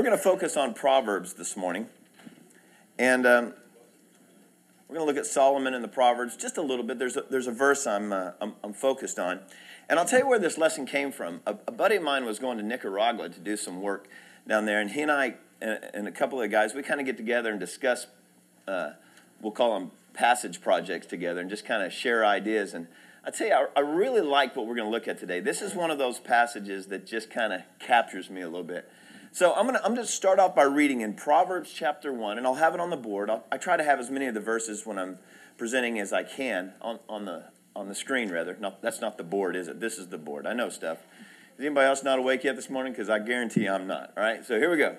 We're going to focus on Proverbs this morning. And um, we're going to look at Solomon and the Proverbs just a little bit. There's a, there's a verse I'm, uh, I'm, I'm, focused on. And I'll tell you where this lesson came from. A, a, buddy of mine was going to Nicaragua to do some work down there. And he and I, and, and a couple of the guys, we kind of get together and discuss, uh, we'll call them passage projects together, and just kind of share ideas. And I tell you, I, I really like what we're going to look at today. This is one of those passages that just kind of captures me a little bit. So I'm going to I'm to start off by reading in Proverbs chapter 1, and I'll have it on the board. I'll, I try to have as many of the verses when I'm presenting as I can on, on, the, on the screen, rather. Not, that's not the board, is it? This is the board. I know stuff. Is anybody else not awake yet this morning? Because I guarantee I'm not. All right, so here we go.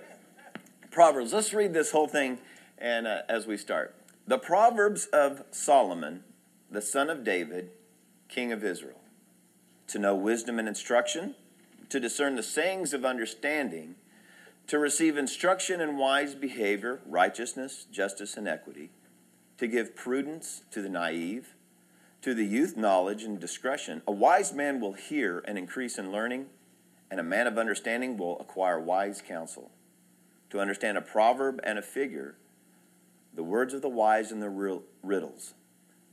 Proverbs. Let's read this whole thing and uh, as we start. The Proverbs of Solomon, the son of David, king of Israel, to know wisdom and instruction, to discern the sayings of understanding to receive instruction in wise behavior, righteousness, justice, and equity, to give prudence to the naive, to the youth knowledge and discretion. A wise man will hear and increase in learning, and a man of understanding will acquire wise counsel. To understand a proverb and a figure, the words of the wise and the riddles.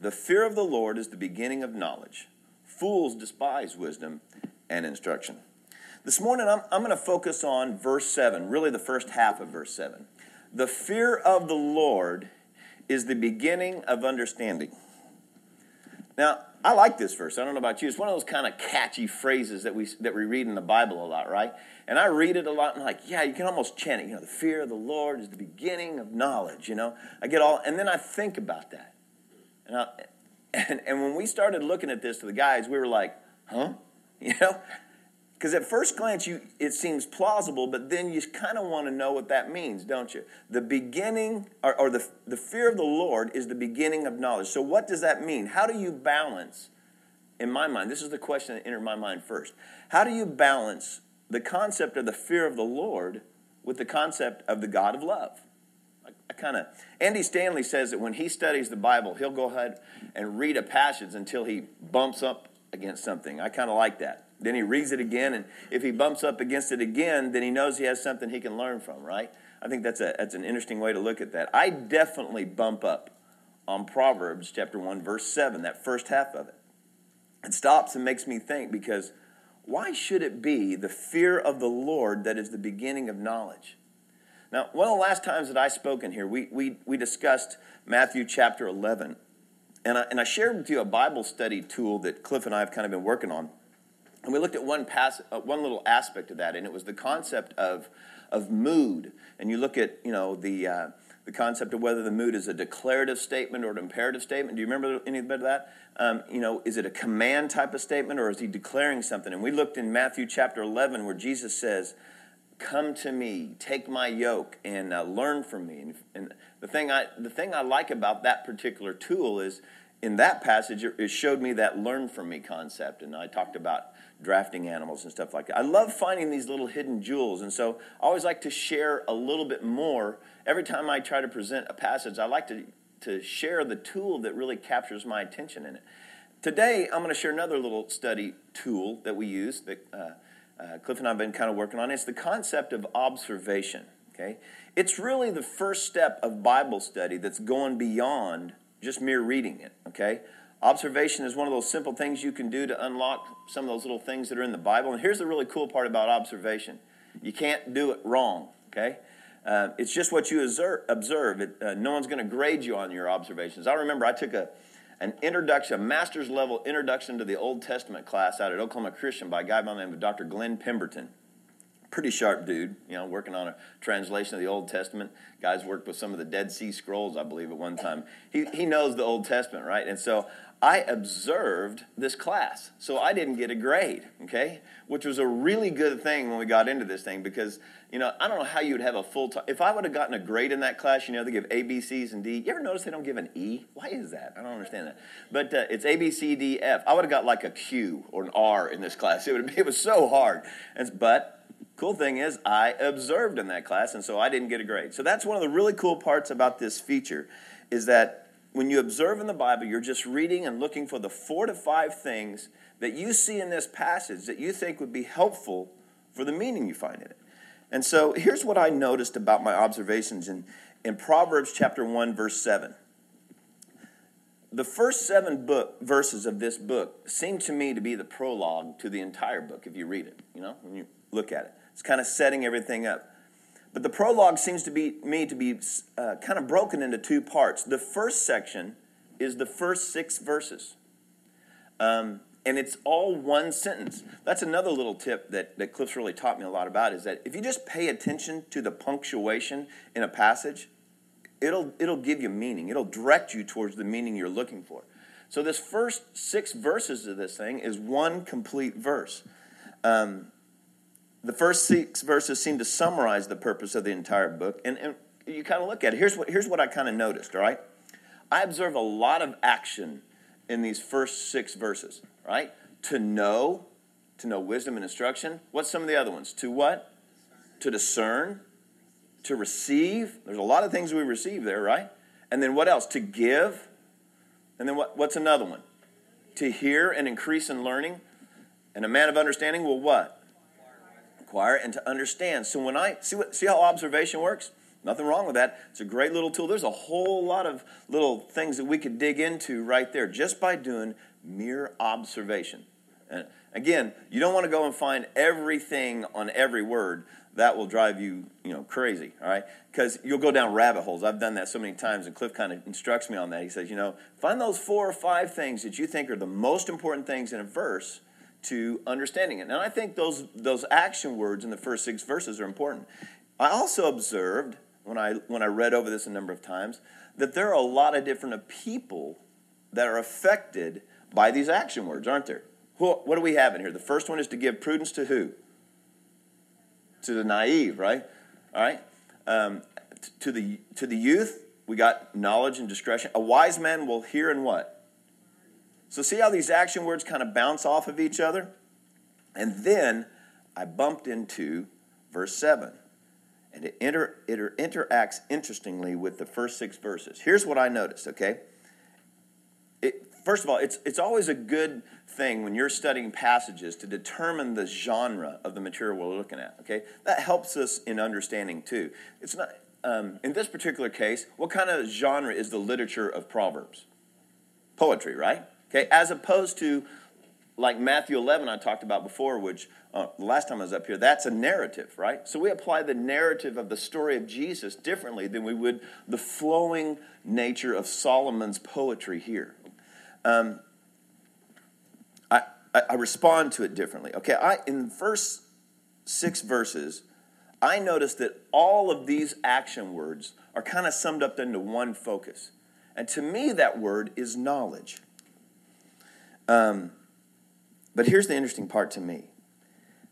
The fear of the Lord is the beginning of knowledge. Fools despise wisdom and instruction. This morning, I'm, I'm going to focus on verse 7, really the first half of verse 7. The fear of the Lord is the beginning of understanding. Now, I like this verse. I don't know about you. It's one of those kind of catchy phrases that we, that we read in the Bible a lot, right? And I read it a lot and I'm like, yeah, you can almost chant it. You know, the fear of the Lord is the beginning of knowledge, you know? I get all, and then I think about that. And, I, and, and when we started looking at this to the guys, we were like, huh? You know? Because at first glance, you, it seems plausible, but then you kind of want to know what that means, don't you? The beginning, or, or the, the fear of the Lord is the beginning of knowledge. So, what does that mean? How do you balance, in my mind, this is the question that entered my mind first. How do you balance the concept of the fear of the Lord with the concept of the God of love? I, I kind of, Andy Stanley says that when he studies the Bible, he'll go ahead and read a passage until he bumps up against something. I kind of like that. Then he reads it again, and if he bumps up against it again, then he knows he has something he can learn from, right? I think that's, a, that's an interesting way to look at that. I definitely bump up on Proverbs chapter 1, verse 7, that first half of it. It stops and makes me think because why should it be the fear of the Lord that is the beginning of knowledge? Now, one of the last times that I spoke in here, we, we, we discussed Matthew chapter 11. And I, and I shared with you a Bible study tool that Cliff and I have kind of been working on. And we looked at one, pass, uh, one little aspect of that, and it was the concept of, of mood. And you look at, you know, the, uh, the concept of whether the mood is a declarative statement or an imperative statement. Do you remember any bit of that? Um, you know, is it a command type of statement or is he declaring something? And we looked in Matthew chapter 11 where Jesus says, Come to me, take my yoke, and uh, learn from me. And, and the, thing I, the thing I like about that particular tool is in that passage, it showed me that learn from me concept. And I talked about drafting animals and stuff like that. I love finding these little hidden jewels, and so I always like to share a little bit more. Every time I try to present a passage, I like to, to share the tool that really captures my attention in it. Today, I'm going to share another little study tool that we use that uh, uh, Cliff and I have been kind of working on. It's the concept of observation. Okay, it's really the first step of Bible study that's going beyond just mere reading it. Okay, Observation is one of those simple things you can do to unlock some of those little things that are in the Bible. And here's the really cool part about observation you can't do it wrong, okay? Uh, it's just what you observe. It, uh, no one's going to grade you on your observations. I remember I took a, an introduction, a master's level introduction to the Old Testament class out at Oklahoma Christian by a guy by the name of Dr. Glenn Pemberton pretty sharp dude, you know, working on a translation of the Old Testament. Guys worked with some of the Dead Sea Scrolls, I believe, at one time. He, he knows the Old Testament, right? And so I observed this class. So I didn't get a grade, okay? Which was a really good thing when we got into this thing because, you know, I don't know how you would have a full time. If I would have gotten a grade in that class, you know, they give A, B, C's, and D. You ever notice they don't give an E? Why is that? I don't understand that. But uh, it's A, B, C, D, F. I would have got like a Q or an R in this class. It, would, it was so hard. But Cool thing is, I observed in that class, and so I didn't get a grade. So that's one of the really cool parts about this feature, is that when you observe in the Bible, you're just reading and looking for the four to five things that you see in this passage that you think would be helpful for the meaning you find in it. And so here's what I noticed about my observations in, in Proverbs chapter 1, verse 7. The first seven book verses of this book seem to me to be the prologue to the entire book if you read it, you know, when you look at it. It's kind of setting everything up. But the prologue seems to be me to be uh, kind of broken into two parts. The first section is the first six verses. Um, and it's all one sentence. That's another little tip that, that Cliff's really taught me a lot about is that if you just pay attention to the punctuation in a passage, it'll, it'll give you meaning. It'll direct you towards the meaning you're looking for. So, this first six verses of this thing is one complete verse. Um, the first six verses seem to summarize the purpose of the entire book. And, and you kind of look at it. Here's what, here's what I kind of noticed, all right? I observe a lot of action in these first six verses, right? To know, to know wisdom and instruction. What's some of the other ones? To what? To discern, to receive. There's a lot of things we receive there, right? And then what else? To give. And then what, what's another one? To hear and increase in learning. And a man of understanding will what? Acquire and to understand. So when I see what see how observation works? Nothing wrong with that. It's a great little tool. There's a whole lot of little things that we could dig into right there just by doing mere observation. And again, you don't want to go and find everything on every word. That will drive you, you know, crazy, all right? Because you'll go down rabbit holes. I've done that so many times, and Cliff kind of instructs me on that. He says, you know, find those four or five things that you think are the most important things in a verse to understanding it. And I think those those action words in the first six verses are important. I also observed when I when I read over this a number of times that there are a lot of different people that are affected by these action words, aren't there? What do we have in here? The first one is to give prudence to who? To the naive, right? All right. Um, to the to the youth, we got knowledge and discretion. A wise man will hear and what? So see how these action words kind of bounce off of each other? And then I bumped into verse 7 and it, inter, it interacts interestingly with the first six verses. Here's what I noticed, okay? It, first of all, it's, it's always a good thing when you're studying passages to determine the genre of the material we're looking at, okay? That helps us in understanding too. It's not, um, in this particular case, what kind of genre is the literature of Proverbs? Poetry, right? Okay, as opposed to like Matthew 11 I talked about before, which uh, last time I was up here, that's a narrative, right? So we apply the narrative of the story of Jesus differently than we would the flowing nature of Solomon's poetry here. Um, I, I, I respond to it differently. Okay, I, in the first six verses, I noticed that all of these action words are kind of summed up into one focus. And to me, that word is knowledge. Um, but here's the interesting part to me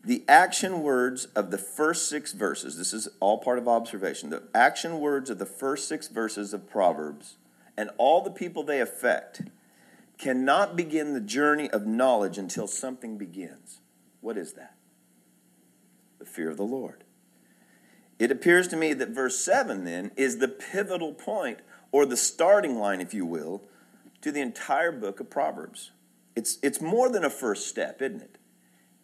the action words of the first six verses, this is all part of observation, the action words of the first six verses of Proverbs and all the people they affect cannot begin the journey of knowledge until something begins. What is that? The fear of the Lord. It appears to me that verse 7 then is the pivotal point, or the starting line, if you will, to the entire book of Proverbs. It's, it's more than a first step, isn't it?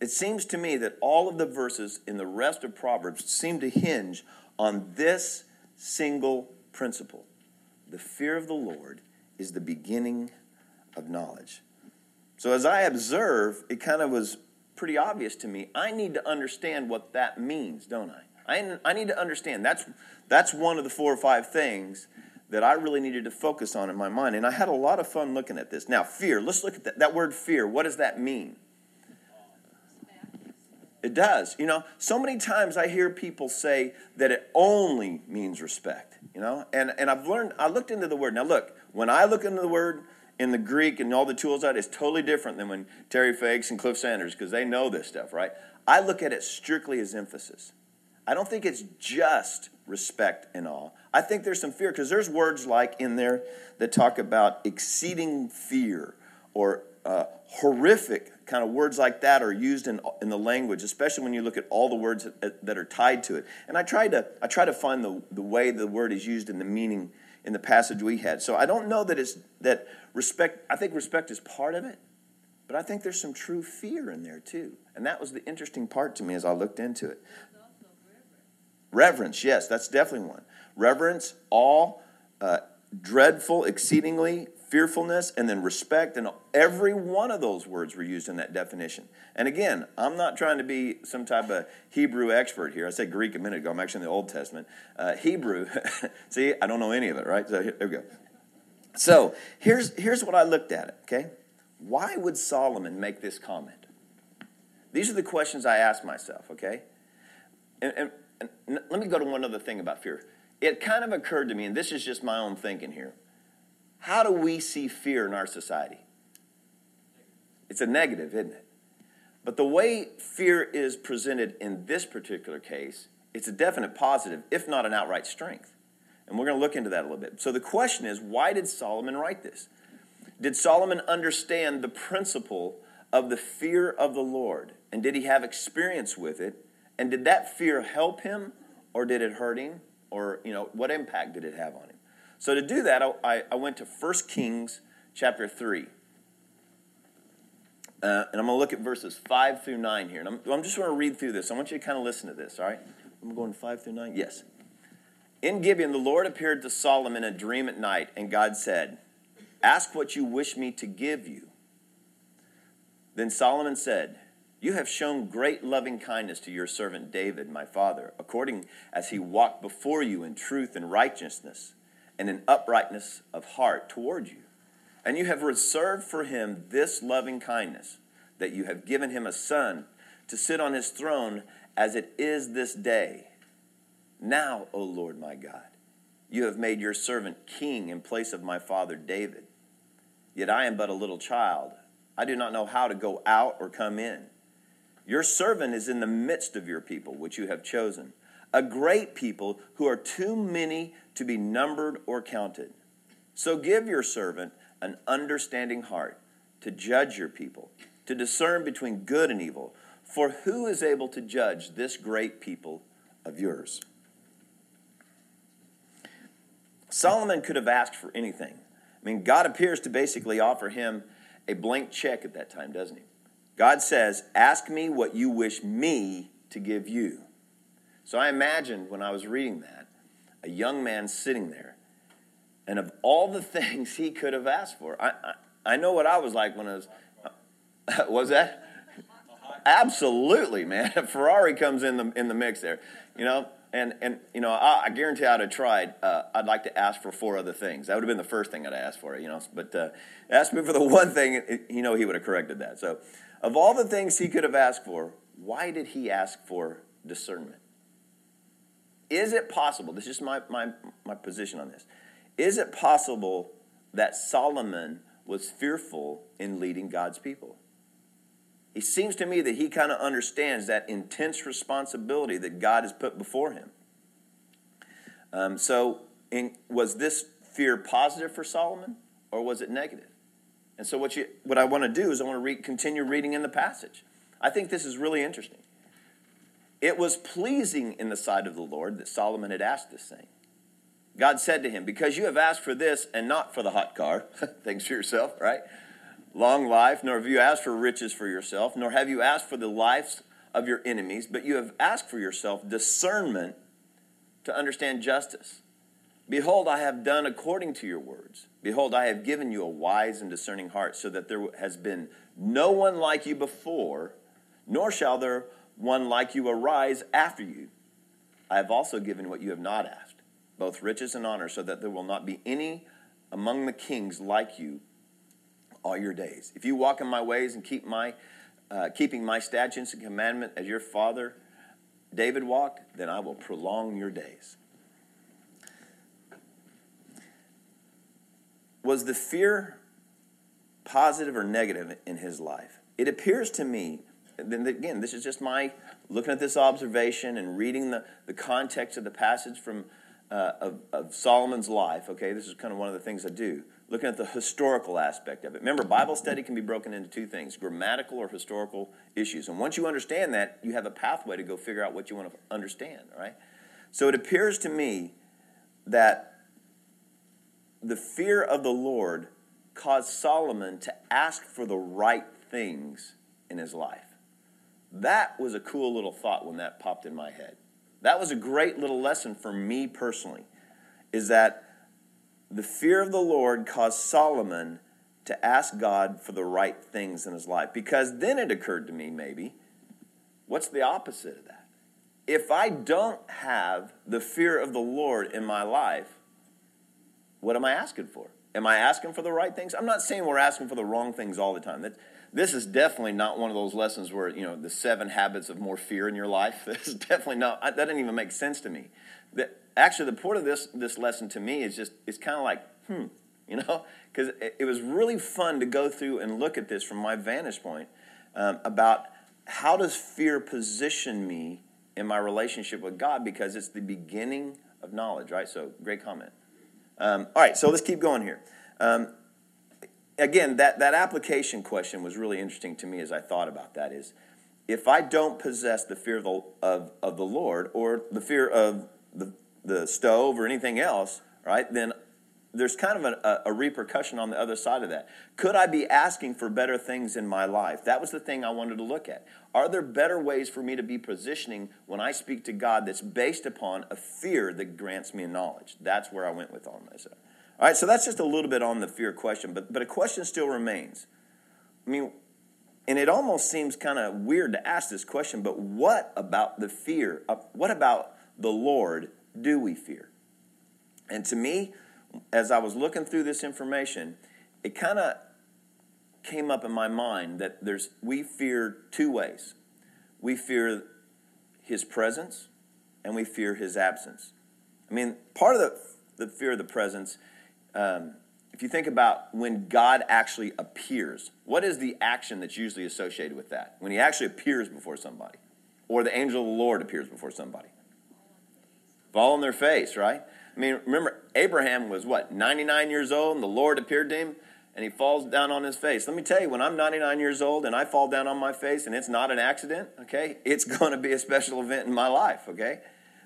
It seems to me that all of the verses in the rest of Proverbs seem to hinge on this single principle. The fear of the Lord is the beginning of knowledge. So as I observe, it kind of was pretty obvious to me. I need to understand what that means, don't I? I, I need to understand. That's, that's one of the four or five things that I really needed to focus on in my mind. And I had a lot of fun looking at this. Now, fear, let's look at that, that word fear. What does that mean? It does. You know, so many times I hear people say that it only means respect, you know, and, and I've learned, I looked into the word. Now, look, when I look into the word in the Greek and all the tools out, it's totally different than when Terry Fakes and Cliff Sanders, because they know this stuff, right? I look at it strictly as emphasis. I don't think it's just respect and awe. I think there's some fear because there's words like in there that talk about exceeding fear or uh, horrific kind of words like that are used in, in the language, especially when you look at all the words that, that are tied to it. And I try to, I try to find the, the way the word is used in the meaning in the passage we had. So I don't know that it's that respect, I think respect is part of it, but I think there's some true fear in there too. And that was the interesting part to me as I looked into it. Reverence, yes, that's definitely one. Reverence, awe, uh, dreadful, exceedingly, fearfulness, and then respect. And every one of those words were used in that definition. And again, I'm not trying to be some type of Hebrew expert here. I said Greek a minute ago. I'm actually in the Old Testament. Uh, Hebrew, see, I don't know any of it, right? So here, we go. So here's, here's what I looked at it, okay? Why would Solomon make this comment? These are the questions I asked myself, okay? And, and let me go to one other thing about fear. It kind of occurred to me, and this is just my own thinking here. How do we see fear in our society? It's a negative, isn't it? But the way fear is presented in this particular case, it's a definite positive, if not an outright strength. And we're going to look into that a little bit. So the question is why did Solomon write this? Did Solomon understand the principle of the fear of the Lord? And did he have experience with it? And did that fear help him or did it hurt him? Or, you know, what impact did it have on him? So to do that, I, I went to 1 Kings chapter 3. Uh, and I'm going to look at verses 5 through 9 here. And I'm, I'm just going to read through this. I want you to kind of listen to this, all right? I'm going 5 through 9? Yes. In Gibeon, the Lord appeared to Solomon in a dream at night, and God said, Ask what you wish me to give you. Then Solomon said, You have shown great loving kindness to your servant David, my father, according as he walked before you in truth and righteousness and in uprightness of heart toward you. And you have reserved for him this loving kindness, that you have given him a son to sit on his throne as it is this day. Now, O Lord my God, you have made your servant king in place of my father David. Yet I am but a little child. I do not know how to go out or come in. Your servant is in the midst of your people, which you have chosen, a great people who are too many to be numbered or counted. So give your servant an understanding heart to judge your people, to discern between good and evil. For who is able to judge this great people of yours? Solomon could have asked for anything. I mean, God appears to basically offer him a blank check at that time, doesn't he? God says, Ask me what you wish me to give you. So I imagined when I was reading that, a young man sitting there, and of all the things he could have asked for, I, I, I know what I was like when I was. Was that? Absolutely, man. Ferrari comes in the in the mix there, you know. And and you know, I, I guarantee I'd have tried. Uh, I'd like to ask for four other things. That would have been the first thing I'd ask for, you know. But uh, ask me for the one thing, you know, he would have corrected that. So, of all the things he could have asked for, why did he ask for discernment? Is it possible? This is my, my, my position on this. Is it possible that Solomon was fearful in leading God's people? It seems to me that he kind of understands that intense responsibility that God has put before him. Um, so, in, was this fear positive for Solomon or was it negative? And so, what, you, what I want to do is I want to re- continue reading in the passage. I think this is really interesting. It was pleasing in the sight of the Lord that Solomon had asked this thing. God said to him, Because you have asked for this and not for the hot car, thanks for yourself, right? Long life, nor have you asked for riches for yourself, nor have you asked for the lives of your enemies, but you have asked for yourself discernment to understand justice. Behold, I have done according to your words. Behold, I have given you a wise and discerning heart, so that there has been no one like you before, nor shall there one like you arise after you. I have also given what you have not asked, both riches and honor, so that there will not be any among the kings like you all your days. If you walk in my ways and keep my uh, keeping my statutes and commandment as your father David walked, then I will prolong your days. Was the fear positive or negative in his life? It appears to me then again, this is just my looking at this observation and reading the, the context of the passage from uh, of, of Solomon's life. Okay, this is kind of one of the things I do. Looking at the historical aspect of it. Remember, Bible study can be broken into two things grammatical or historical issues. And once you understand that, you have a pathway to go figure out what you want to understand, right? So it appears to me that the fear of the Lord caused Solomon to ask for the right things in his life. That was a cool little thought when that popped in my head. That was a great little lesson for me personally, is that the fear of the Lord caused Solomon to ask God for the right things in his life. Because then it occurred to me, maybe, what's the opposite of that? If I don't have the fear of the Lord in my life, what am I asking for? Am I asking for the right things? I'm not saying we're asking for the wrong things all the time. That, this is definitely not one of those lessons where, you know, the seven habits of more fear in your life. This is definitely not, that doesn't even make sense to me. The, actually, the point of this, this lesson to me is just, it's kind of like, hmm, you know, because it, it, was really fun to go through and look at this from my vantage point um, about how does fear position me in my relationship with God because it's the beginning of knowledge, right? So, great comment. Um, all right, so let's keep going here. Um, again, that, that application question was really interesting to me as I thought about that is if I don't possess the fear of the, of, of the Lord or the fear of the, the stove or anything else, right, then there's kind of a, a, repercussion on the other side of that. Could I be asking for better things in my life? That was the thing I wanted to look at. Are there better ways for me to be positioning when I speak to God that's based upon a fear that grants me knowledge? That's where I went with all myself. All right, so that's just a little bit on the fear question, but, but a question still remains. I mean, and it almost seems kind of weird to ask this question, but what about the fear? What about the Lord do we fear? And to me, as I was looking through this information, it kind of came up in my mind that there's we fear two ways. We fear his presence and we fear his absence. I mean, part of the, the fear of the presence, um, if you think about when God actually appears, what is the action that's usually associated with that? When he actually appears before somebody, or the angel of the Lord appears before somebody. Fall on their face, right? I mean, remember, Abraham was what, 99 years old, and the Lord appeared to him, and he falls down on his face. Let me tell you, when I'm 99 years old and I fall down on my face and it's not an accident, okay, it's going to be a special event in my life, okay?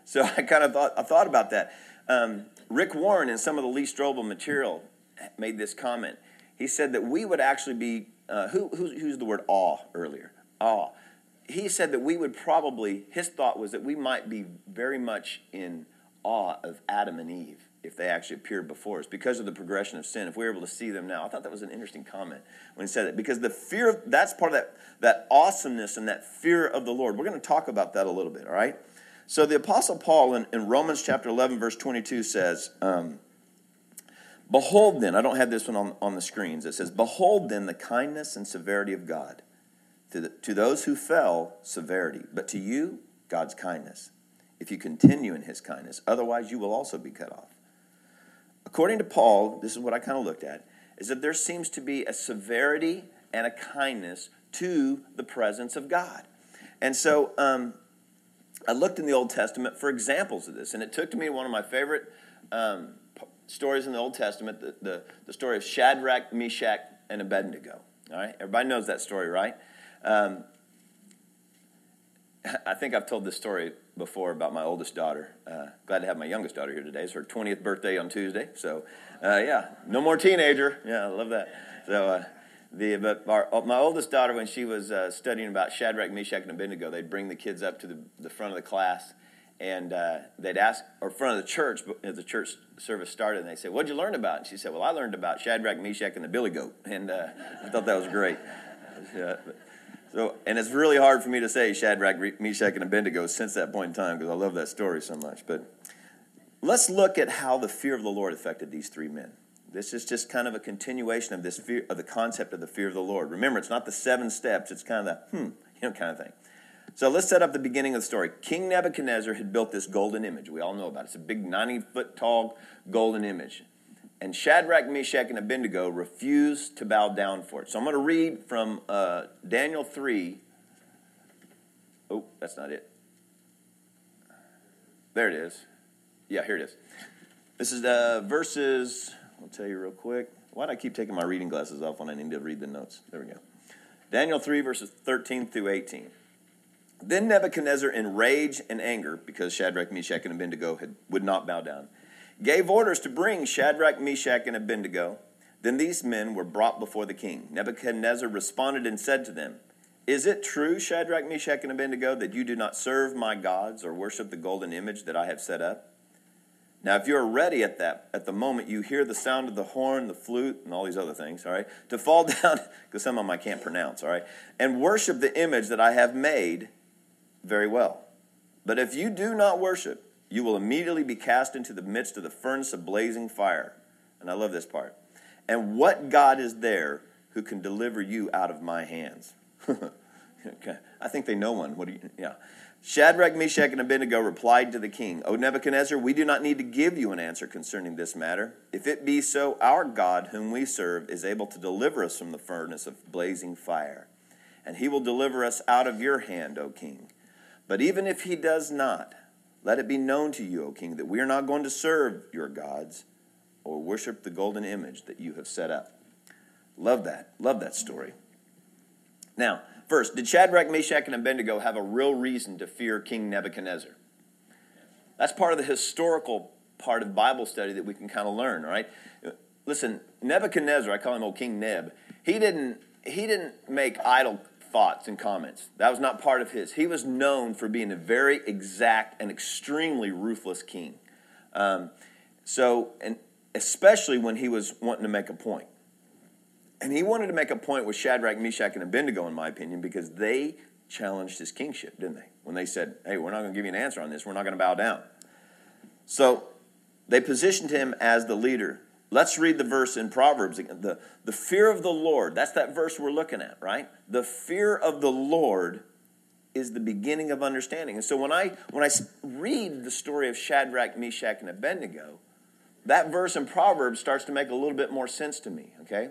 So I kind of thought, I thought about that. Um, Rick Warren, in some of the Lee Strobel material, made this comment. He said that we would actually be, uh, who, who used the word awe earlier? Awe. He said that we would probably, his thought was that we might be very much in awe of Adam and Eve if they actually appeared before us because of the progression of sin. If we were able to see them now, I thought that was an interesting comment when he said it because the fear of, that's part of that that awesomeness and that fear of the Lord. We're going to talk about that a little bit. All right. So the Apostle Paul in, in Romans chapter 11 verse 22 says. Um, Behold then, I don't have this one on, on the screens. It says, Behold then the kindness and severity of God. To, the, to those who fell, severity, but to you, God's kindness if you continue in his kindness. Otherwise, you will also be cut off. According to Paul, this is what I kind of looked at, is that there seems to be a severity and a kindness to the presence of God. And so um, I looked in the Old Testament for examples of this, and it took to me one of my favorite um, stories in the Old Testament, the, the, the, story of Shadrach, Meshach, and Abednego. All right, everybody knows that story, right? Um, I think I've told this story before about my oldest daughter. Uh, glad to have my youngest daughter here today. It's her 20th birthday on Tuesday. So, uh, yeah, no more teenager. Yeah, I love that. So, uh, the, but our, uh, my oldest daughter, when she was uh, studying about Shadrach, Meshach, and Abednego, they'd bring the kids up to the, the front of the class and uh, they'd ask, or front of the church, as the church service started, and they said, What'd you learn about? And she said, Well, I learned about Shadrach, Meshach, and the Billy Goat. And I thought that was great. So, and it's really hard for me to say Shadrach, Meshach, and Abednego since that point in time because I love that story so much. But let's look at how the fear of the Lord affected these three men. This is just kind of a continuation of this fear, of the concept of the fear of the Lord. Remember, it's not the seven steps; it's kind of the hmm, you know, kind of thing. So let's set up the beginning of the story. King Nebuchadnezzar had built this golden image. We all know about it. It's a big 90 foot tall golden image. And Shadrach, Meshach, and Abednego refused to bow down for it. So I'm going to read from uh, Daniel 3. Oh, that's not it. There it is. Yeah, here it is. This is uh, verses, I'll tell you real quick. Why do I keep taking my reading glasses off when I need to read the notes? There we go. Daniel 3, verses 13 through 18. Then Nebuchadnezzar, in rage and anger, because Shadrach, Meshach, and Abednego had, would not bow down, gave orders to bring Shadrach, Meshach, and Abednego. Then these men were brought before the king. Nebuchadnezzar responded and said to them, Is it true, Shadrach, Meshach, and Abednego, that you do not serve my gods or worship the golden image that I have set up? Now, if you're ready at that, at the moment you hear the sound of the horn, the flute, and all these other things, all right, to fall down, because some of them I can't pronounce, all right, and worship the image that I have made, very well. But if you do not worship, you will immediately be cast into the midst of the furnace of blazing fire. And I love this part. And what God is there who can deliver you out of my hands? okay. I think they know one. What do you, yeah. Shadrach, Meshach, and Abednego replied to the king, O Nebuchadnezzar, we do not need to give you an answer concerning this matter. If it be so, our God, whom we serve, is able to deliver us from the furnace of blazing fire, and he will deliver us out of your hand, O king. But even if he does not, let it be known to you, O king, that we are not going to serve your gods or worship the golden image that you have set up. Love that. Love that story. Now, first, did Shadrach, Meshach, and Abednego have a real reason to fear King Nebuchadnezzar? That's part of the historical part of Bible study that we can kind of learn, all right? Listen, Nebuchadnezzar, I call him old King Neb, he didn't, he didn't make idle thoughts and comments. That was not part of his. He was known for being a very exact and extremely ruthless king. Um, so, and especially when he was wanting to make a point. And he wanted to make a point with Shadrach, Meshach, and Abednego, in my opinion, because they challenged his kingship, didn't they? When they said, hey, we're not going to give you an answer on this, we're not going to bow down. So they positioned him as the leader. Let's read the verse in Proverbs. The, the fear of the Lord, that's that verse we're looking at, right? The fear of the Lord is the beginning of understanding. And so when I, when I read the story of Shadrach, Meshach, and Abednego, that verse in Proverbs starts to make a little bit more sense to me, okay?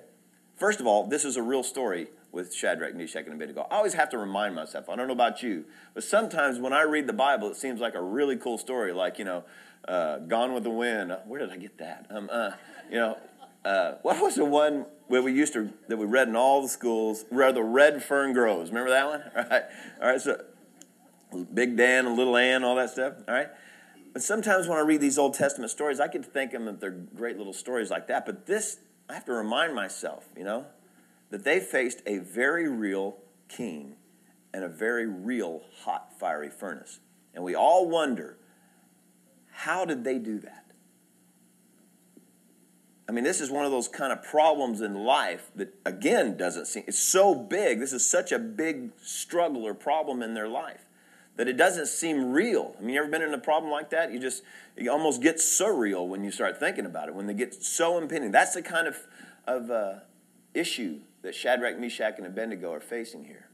First of all, this is a real story with Shadrach, Meshach, and Abednego. I always have to remind myself, I don't know about you, but sometimes when I read the Bible, it seems like a really cool story, like, you know, uh, Gone with the Wind. Where did I get that? Um, uh, you know, uh, what was the one where we used to, that we read in all the schools, where the red fern grows? Remember that one? All right. All right, so Big Dan and Little Ann, all that stuff. All right. But sometimes when I read these Old Testament stories, I could think them that they're great little stories like that. But this I have to remind myself, you know, that they faced a very real king and a very real hot, fiery furnace. And we all wonder how did they do that? I mean, this is one of those kind of problems in life that, again, doesn't seem, it's so big. This is such a big struggle or problem in their life that it doesn't seem real. I mean, you ever been in a problem like that? You just, it almost gets surreal when you start thinking about it, when they get so impending. That's the kind of, of uh, issue that Shadrach, Meshach, and Abednego are facing here.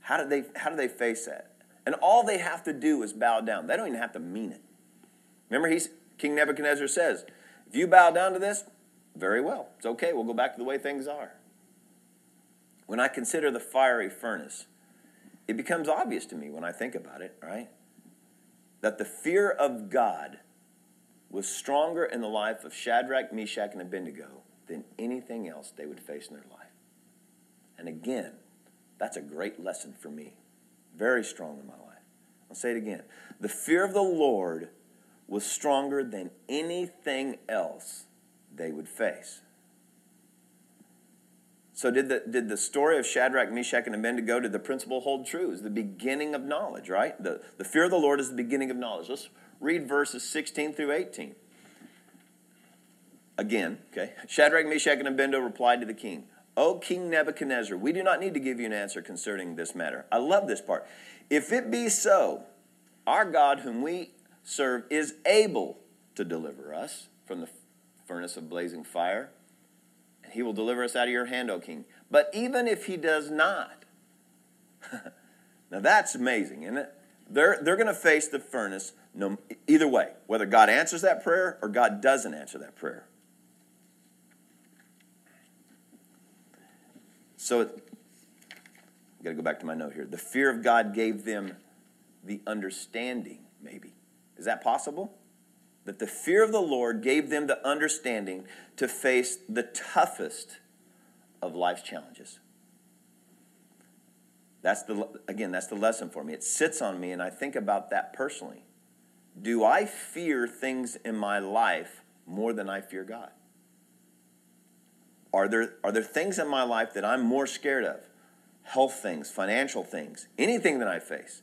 How do, they, how do they face that? And all they have to do is bow down. They don't even have to mean it. Remember, he's, King Nebuchadnezzar says, if you bow down to this, very well. It's okay. We'll go back to the way things are. When I consider the fiery furnace, it becomes obvious to me when I think about it, right? That the fear of God was stronger in the life of Shadrach, Meshach, and Abednego than anything else they would face in their life. And again, that's a great lesson for me. Very strong in my life. I'll say it again. The fear of the Lord was stronger than anything else they would face. So did the, did the story of Shadrach, Meshach, and Abednego, did the principle hold true? Is the beginning of knowledge, right? The, the fear of the Lord is the beginning of knowledge. Let's read verses 16 through 18. Again, okay. Shadrach, Meshach, and Abednego replied to the king, O King Nebuchadnezzar, we do not need to give you an answer concerning this matter. I love this part. If it be so, our God, whom we serve, is able to deliver us from the furnace of blazing fire And he will deliver us out of your hand, O king. But even if he does not, now that's amazing, isn't it? They're, they're going to face the furnace no, either way, whether God answers that prayer or God doesn't answer that prayer. So, I've got to go back to my note here. The fear of God gave them the understanding, maybe. Is that possible? that the fear of the Lord gave them the understanding to face the toughest of life's challenges. That's the again, that's the lesson for me. It sits on me and I think about that personally. Do I fear things in my life more than I fear God? Are there, are there things in my life that I'm more scared of health things, financial things, anything that I face?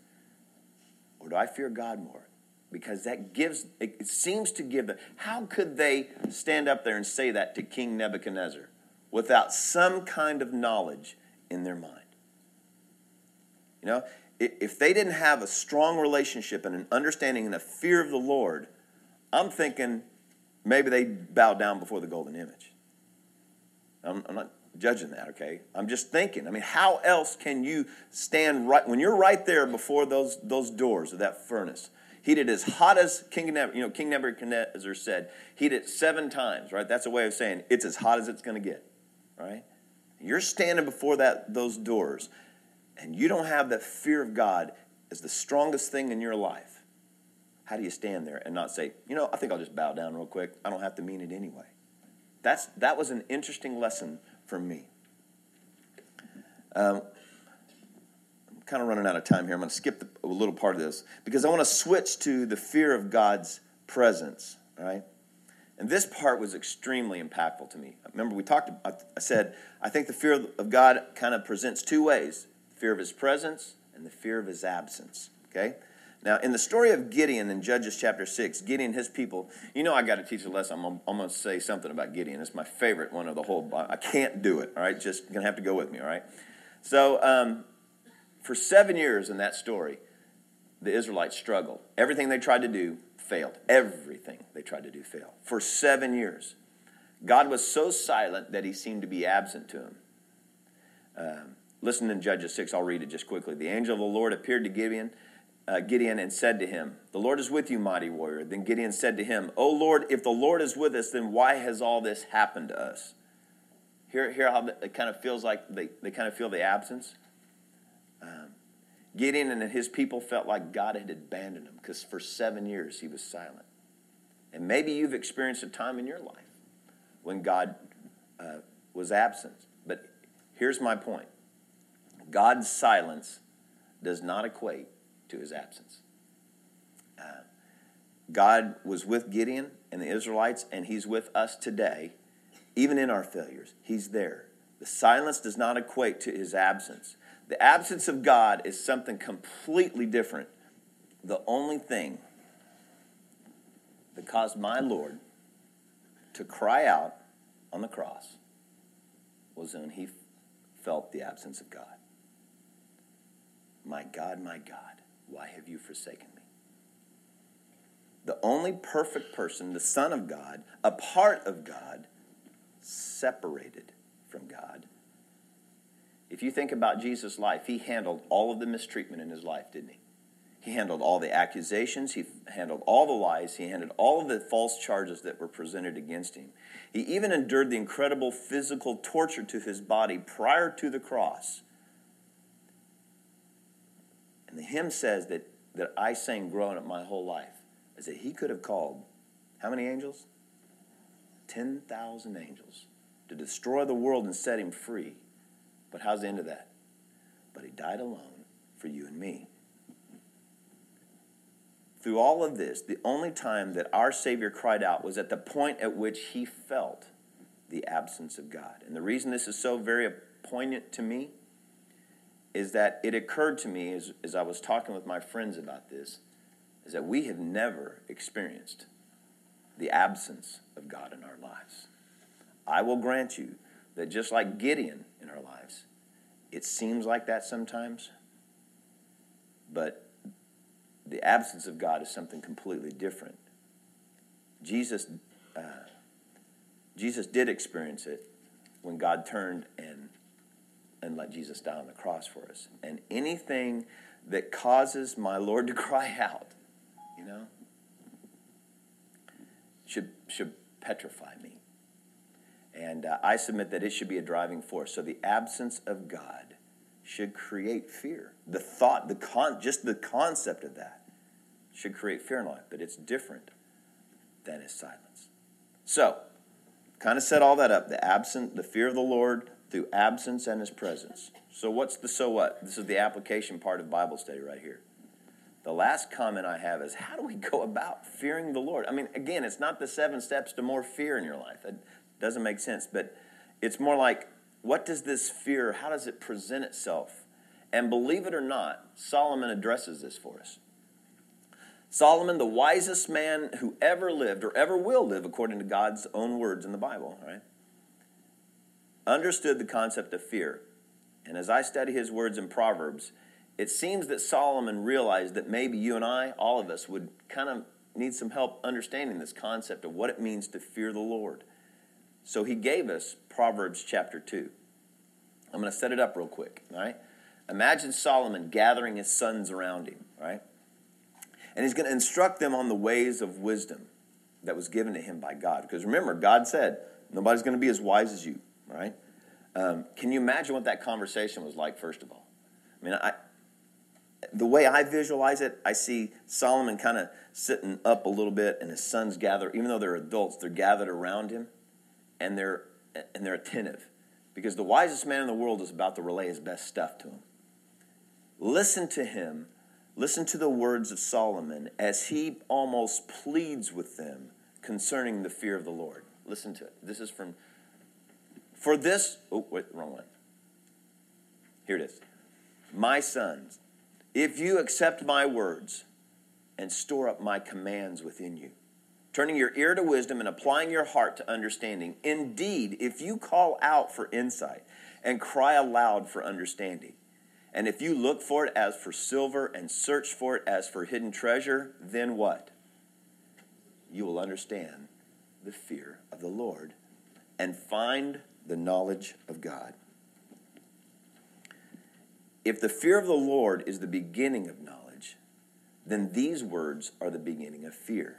Or do I fear God more? Because that gives, it seems to give them. How could they stand up there and say that to King Nebuchadnezzar without some kind of knowledge in their mind? You know, if they didn't have a strong relationship and an understanding and a fear of the Lord, I'm thinking maybe they bow down before the golden image. I'm, I'm not judging that, okay? I'm just thinking. I mean, how else can you stand right when you're right there before those those doors of that furnace? Heated as hot as King Nebuchadnezzar, you know, King Nebuchadnezzar said, heat it seven times, right? That's a way of saying it's as hot as it's going to get, right? You're standing before that those doors, and you don't have that fear of God as the strongest thing in your life. How do you stand there and not say, you know, I think I'll just bow down real quick. I don't have to mean it anyway. That's that was an interesting lesson for me. Um, kind of running out of time here. I'm going to skip the, a little part of this because I want to switch to the fear of God's presence, right? And this part was extremely impactful to me. Remember, we talked, I said, I think the fear of God kind of presents two ways fear of his presence and the fear of his absence, okay? Now, in the story of Gideon in Judges chapter 6, Gideon, and his people, you know I got to teach a lesson. I'm, I'm going to say something about Gideon. It's my favorite one of the whole I can't do it, all right? Just going to have to go with me, all right? So, um, for seven years in that story, the Israelites struggled. Everything they tried to do failed. Everything they tried to do failed. For seven years. God was so silent that he seemed to be absent to him. Um, listen in Judges 6, I'll read it just quickly. The angel of the Lord appeared to Gideon uh, Gideon and said to him, The Lord is with you, mighty warrior. Then Gideon said to him, O Lord, if the Lord is with us, then why has all this happened to us? Hear, how it kind of feels like they, they kind of feel the absence? Gideon and his people felt like God had abandoned them because for seven years he was silent. And maybe you've experienced a time in your life when God uh, was absent. But here's my point God's silence does not equate to his absence. Uh, God was with Gideon and the Israelites, and he's with us today, even in our failures. He's there. The silence does not equate to his absence. The absence of God is something completely different. The only thing that caused my Lord to cry out on the cross was when he felt the absence of God. My God, my God, why have you forsaken me? The only perfect person, the Son of God, a part of God, separated from God. If you think about Jesus' life, he handled all of the mistreatment in his life, didn't he? He handled all the accusations, he handled all the lies, he handled all of the false charges that were presented against him. He even endured the incredible physical torture to his body prior to the cross and the hymn says that, that I sang growing up my whole life is that he could have called how many angels? 10,000 angels to destroy the world and set him free. But how's the end of that? But he died alone for you and me. Through all of this, the only time that our Savior cried out was at the point at which he felt the absence of God. And the reason this is so very poignant to me is that it occurred to me as, as I was talking with my friends about this, is that we have never experienced the absence of God in our lives. I will grant you that just like Gideon in our lives, it seems like that sometimes, but the absence of God is something completely different. Jesus, uh, Jesus did experience it when God turned and and let Jesus die on the cross for us. And anything that causes my Lord to cry out, you know, should, should petrify me. And uh, I submit that it should be a driving force. So the absence of God should create fear. The thought, the con, just the concept of that should create fear in life, but it's different than his silence. So, kind of set all that up. The absent, the fear of the Lord, through absence and his presence. So, what's the so what? This is the application part of Bible study right here. The last comment I have is how do we go about fearing the Lord? I mean, again, it's not the seven steps to more fear in your life. Doesn't make sense, but it's more like what does this fear, how does it present itself? And believe it or not, Solomon addresses this for us. Solomon, the wisest man who ever lived or ever will live, according to God's own words in the Bible, right? Understood the concept of fear. And as I study his words in Proverbs, it seems that Solomon realized that maybe you and I, all of us, would kind of need some help understanding this concept of what it means to fear the Lord. So he gave us Proverbs chapter 2. I'm going to set it up real quick, right? Imagine Solomon gathering his sons around him, right? And he's going to instruct them on the ways of wisdom that was given to him by God. Because remember, God said, nobody's going to be as wise as you, right? Um, can you imagine what that conversation was like, first of all? I mean, I, the way I visualize it, I see Solomon kind of sitting up a little bit, and his sons gather, even though they're adults, they're gathered around him, and they're and they're attentive, because the wisest man in the world is about to relay his best stuff to him. Listen to him Listen to the words of Solomon as he almost pleads with them concerning the fear of the Lord. Listen to it. This is from, for this, oh, wait, wrong one. Here it is. My sons, if you accept my words and store up my commands within you, turning your ear to wisdom and applying your heart to understanding, indeed, if you call out for insight and cry aloud for understanding, and if you look for it as for silver and search for it as for hidden treasure, then what? You will understand the fear of the Lord and find the knowledge of God. If the fear of the Lord is the beginning of knowledge, then these words are the beginning of fear.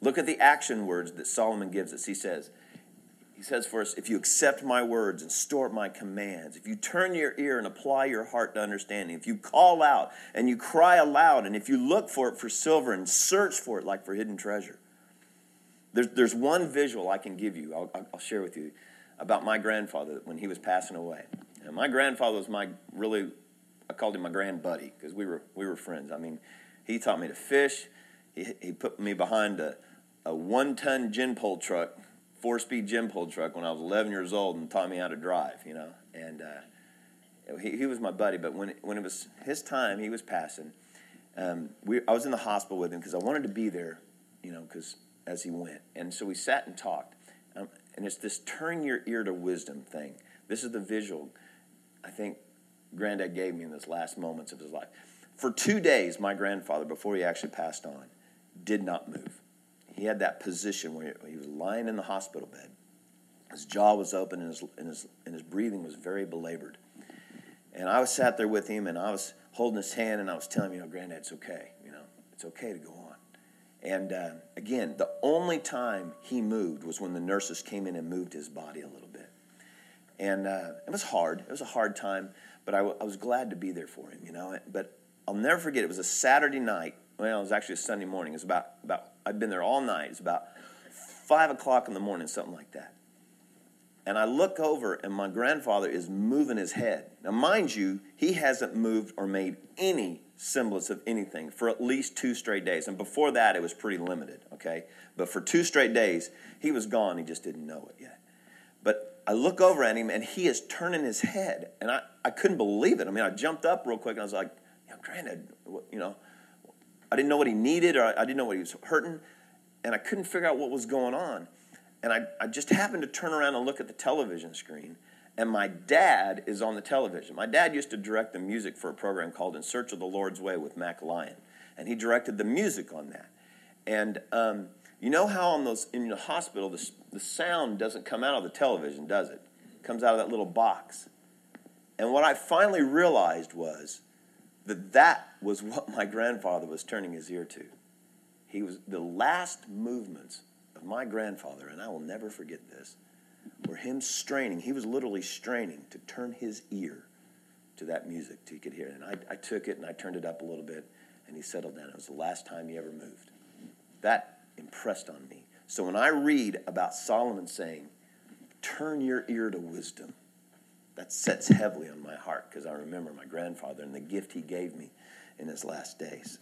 Look at the action words that Solomon gives us. He says, he says for us, if you accept my words and store up my commands, if you turn your ear and apply your heart to understanding, if you call out and you cry aloud, and if you look for it for silver and search for it like for hidden treasure. There's, there's one visual I can give you, I'll, I'll share with you, about my grandfather when he was passing away. My grandfather was my really, I called him my grand buddy because we were, we were friends. I mean, he taught me to fish, he, he put me behind a, a one ton gin pole truck four speed gin pole truck when I was 11 years old and taught me how to drive, you know. And uh, he, he was my buddy, but when it, when it was his time, he was passing. Um, we, I was in the hospital with him because I wanted to be there, you know, because as he went. And so we sat and talked. Um, and it's this turn your ear to wisdom thing. This is the visual I think Granddad gave me in those last moments of his life. For two days, my grandfather, before he actually passed on, did not move. He had that position where he was lying in the hospital bed. His jaw was open and his, and his, and his breathing was very belabored. And I was sat there with him and I was holding his hand and I was telling him, you know, Granddad, it's okay. You know, it's okay to go on. And uh, again, the only time he moved was when the nurses came in and moved his body a little bit. And uh, it was hard. It was a hard time, but I, w- I was glad to be there for him, you know. But I'll never forget, it was a Saturday night. Well, it was actually a Sunday morning. It was about, about I'd been there all night. It's about five o'clock in the morning, something like that. And I look over, and my grandfather is moving his head. Now, mind you, he hasn't moved or made any semblance of anything for at least two straight days. And before that, it was pretty limited, okay? But for two straight days, he was gone. He just didn't know it yet. But I look over at him, and he is turning his head. And I, I couldn't believe it. I mean, I jumped up real quick, and I was like, you know, you know, I didn't know what he needed or I didn't know what he was hurting, and I couldn't figure out what was going on. And I, I just happened to turn around and look at the television screen, and my dad is on the television. My dad used to direct the music for a program called In Search of the Lord's Way with Mack Lyon, and he directed the music on that. And um, you know how on those in the hospital the, the sound doesn't come out of the television, does it? It comes out of that little box. And what I finally realized was that that was what my grandfather was turning his ear to. He was the last movements of my grandfather, and I will never forget this, were him straining. He was literally straining to turn his ear to that music till he could hear it. And I, I took it and I turned it up a little bit, and he settled down. It was the last time he ever moved. That impressed on me. So when I read about Solomon saying, Turn your ear to wisdom, that sets heavily on my heart because I remember my grandfather and the gift he gave me in his last days.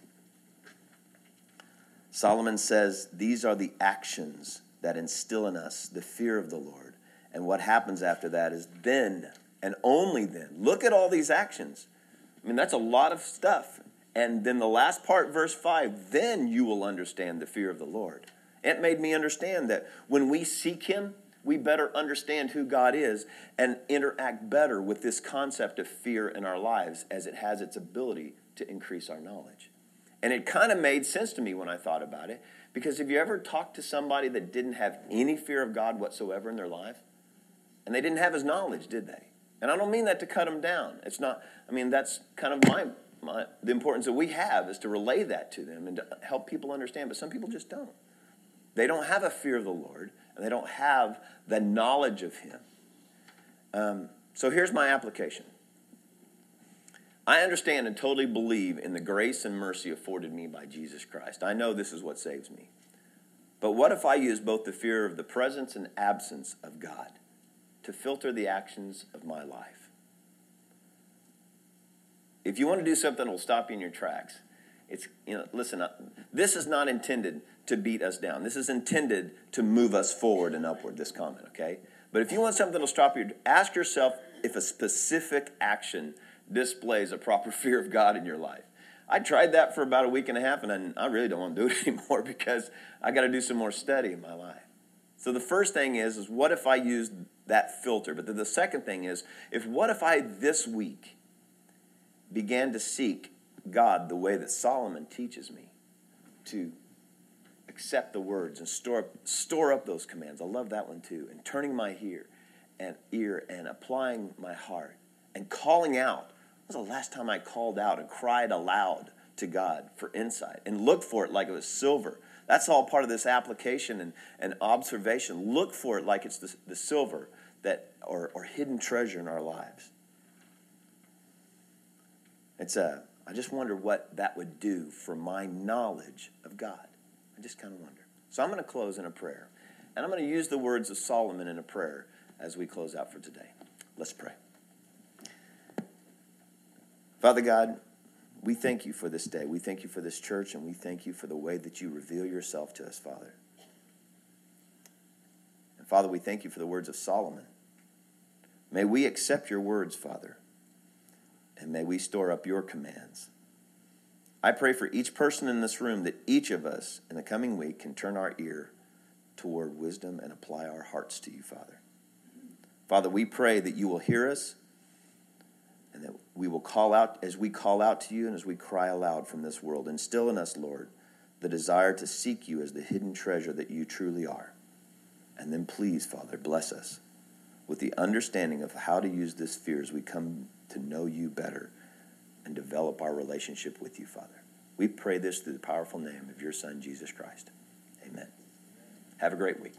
Solomon says, These are the actions that instill in us the fear of the Lord And what happens after that is then and only then. Look at all these actions. I mean, that's a lot of stuff. And then the last part, verse 5, then you will understand the fear of the Lord. It made me understand that when we seek Him, we better understand who God is and interact better with this concept of fear in our lives as it has its ability to increase our knowledge. And it kind of made sense to me when I thought about it because have you ever talked to somebody that didn't have any fear of God whatsoever in their life? And they didn't have his knowledge, did they? And I don't mean that to cut them down. It's not, I mean, that's kind of my, my the importance that we have is to relay that to them and to help people understand. But some people just don't. They don't have a fear of the Lord and they don't have the knowledge of Him. Um, so here's my application. I understand and totally believe in the grace and mercy afforded me by Jesus Christ. I know this is what saves me. But what if I use both the fear of the presence and absence of God to filter the actions of my life? If you want to do something that will stop you in your tracks, it's, you know, listen, uh, this is not intended to beat us down. This is intended to move us forward and upward, this comment, okay? But if you want something that'll stop you, ask yourself if a specific action displays a proper fear of God in your life. I tried that for about a week and a half, and I really don't want to do it anymore because I got to do some more study in my life. So the first thing is, is what if I used that filter? But then the second thing is, if what if I this week began to seek God the way that Solomon teaches me to accept the words and store up, store up those commands. I love that one too. And turning my ear and ear and applying my heart and calling out. Was the last time I called out and cried aloud to God for insight and looked for it like it was silver? That's all part of this application and, and observation. Look for it like it's the, the silver that or, or hidden treasure in our lives. It's a I just wonder what that would do for my knowledge of God. I just kind of wonder. So I'm going to close in a prayer. And I'm going to use the words of Solomon in a prayer as we close out for today. Let's pray. Father God, we thank you for this day. We thank you for this church, and we thank you for the way that you reveal yourself to us, Father. And Father, we thank you for the words of Solomon. May we accept your words, Father and may we store up your commands. I pray for each person in this room that each of us in the coming week can turn our ear toward wisdom and apply our hearts to you, Father. Father, we pray that you will hear us and that we will call out as we call out to you and as we cry aloud from this world. Instill in us, Lord, the desire to seek you as the hidden treasure that you truly are. And then please, Father, bless us with the understanding of how to use this fear as we come to know you better and develop our relationship with you, Father. We pray this through the powerful name of your Son, Jesus Christ. Amen. Have a great week.